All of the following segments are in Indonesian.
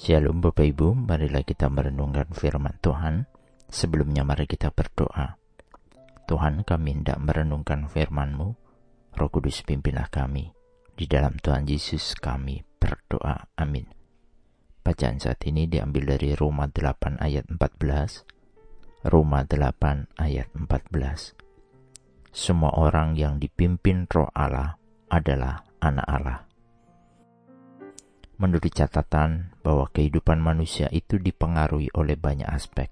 Shalom Bapak Ibu, marilah kita merenungkan firman Tuhan. Sebelumnya mari kita berdoa. Tuhan kami hendak merenungkan firman-Mu. Roh Kudus pimpinlah kami. Di dalam Tuhan Yesus kami berdoa. Amin. Bacaan saat ini diambil dari Roma 8 ayat 14. Roma 8 ayat 14. Semua orang yang dipimpin roh Allah adalah anak Allah. Menurut catatan bahwa kehidupan manusia itu dipengaruhi oleh banyak aspek.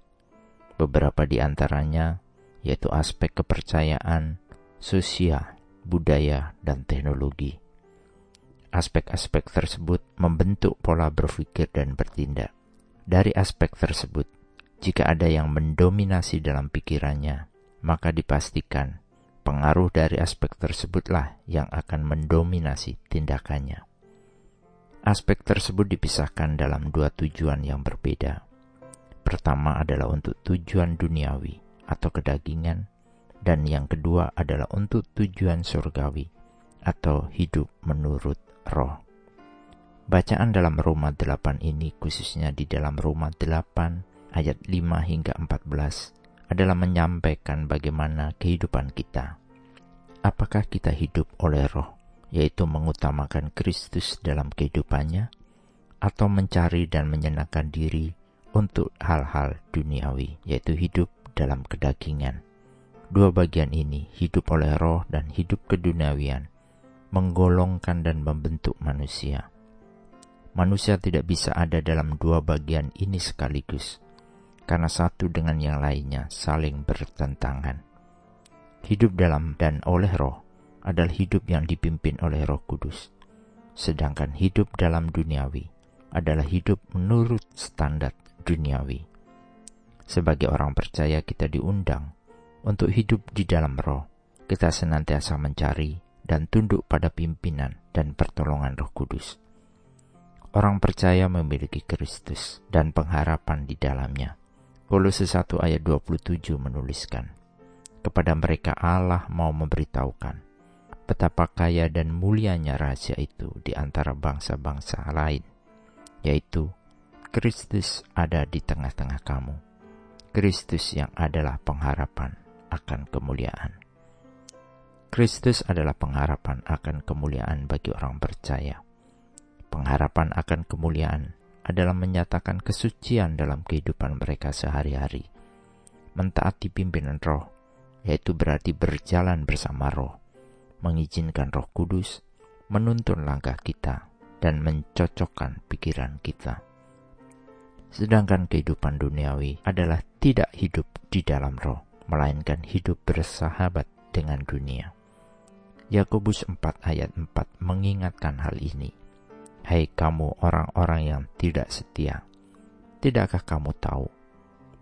Beberapa di antaranya yaitu aspek kepercayaan, sosial, budaya, dan teknologi. Aspek-aspek tersebut membentuk pola berpikir dan bertindak. Dari aspek tersebut, jika ada yang mendominasi dalam pikirannya, maka dipastikan pengaruh dari aspek tersebutlah yang akan mendominasi tindakannya. Aspek tersebut dipisahkan dalam dua tujuan yang berbeda. Pertama adalah untuk tujuan duniawi atau kedagingan, dan yang kedua adalah untuk tujuan surgawi atau hidup menurut roh. Bacaan dalam Roma 8 ini khususnya di dalam Roma 8 ayat 5 hingga 14 adalah menyampaikan bagaimana kehidupan kita. Apakah kita hidup oleh roh yaitu mengutamakan Kristus dalam kehidupannya, atau mencari dan menyenangkan diri untuk hal-hal duniawi, yaitu hidup dalam kedagingan. Dua bagian ini, hidup oleh roh dan hidup keduniawian, menggolongkan dan membentuk manusia. Manusia tidak bisa ada dalam dua bagian ini sekaligus, karena satu dengan yang lainnya saling bertentangan. Hidup dalam dan oleh roh adalah hidup yang dipimpin oleh Roh Kudus, sedangkan hidup dalam duniawi adalah hidup menurut standar duniawi. Sebagai orang percaya, kita diundang untuk hidup di dalam Roh. Kita senantiasa mencari dan tunduk pada pimpinan dan pertolongan Roh Kudus. Orang percaya memiliki Kristus dan pengharapan di dalamnya. Kolose 1 ayat 27 menuliskan, Kepada mereka Allah mau memberitahukan betapa kaya dan mulianya rahasia itu di antara bangsa-bangsa lain, yaitu Kristus ada di tengah-tengah kamu. Kristus yang adalah pengharapan akan kemuliaan. Kristus adalah pengharapan akan kemuliaan bagi orang percaya. Pengharapan akan kemuliaan adalah menyatakan kesucian dalam kehidupan mereka sehari-hari. Mentaati pimpinan roh, yaitu berarti berjalan bersama roh mengizinkan Roh Kudus menuntun langkah kita dan mencocokkan pikiran kita. Sedangkan kehidupan duniawi adalah tidak hidup di dalam roh, melainkan hidup bersahabat dengan dunia. Yakobus 4 ayat 4 mengingatkan hal ini. Hai kamu orang-orang yang tidak setia, tidakkah kamu tahu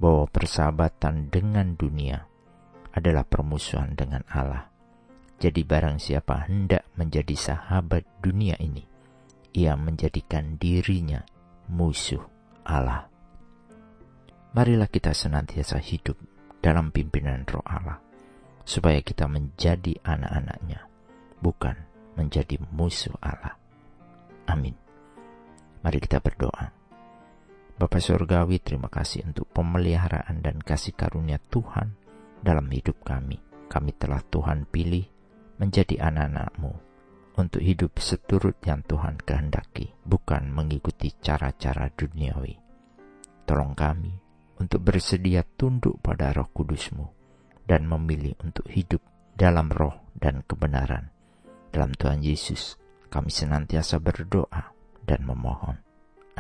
bahwa persahabatan dengan dunia adalah permusuhan dengan Allah? Jadi barang siapa hendak menjadi sahabat dunia ini, ia menjadikan dirinya musuh Allah. Marilah kita senantiasa hidup dalam pimpinan roh Allah, supaya kita menjadi anak-anaknya, bukan menjadi musuh Allah. Amin. Mari kita berdoa. Bapak Surgawi, terima kasih untuk pemeliharaan dan kasih karunia Tuhan dalam hidup kami. Kami telah Tuhan pilih menjadi anak-anakmu untuk hidup seturut yang Tuhan kehendaki, bukan mengikuti cara-cara duniawi. Tolong kami untuk bersedia tunduk pada roh kudusmu dan memilih untuk hidup dalam roh dan kebenaran. Dalam Tuhan Yesus, kami senantiasa berdoa dan memohon.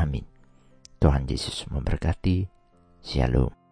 Amin. Tuhan Yesus memberkati. Shalom.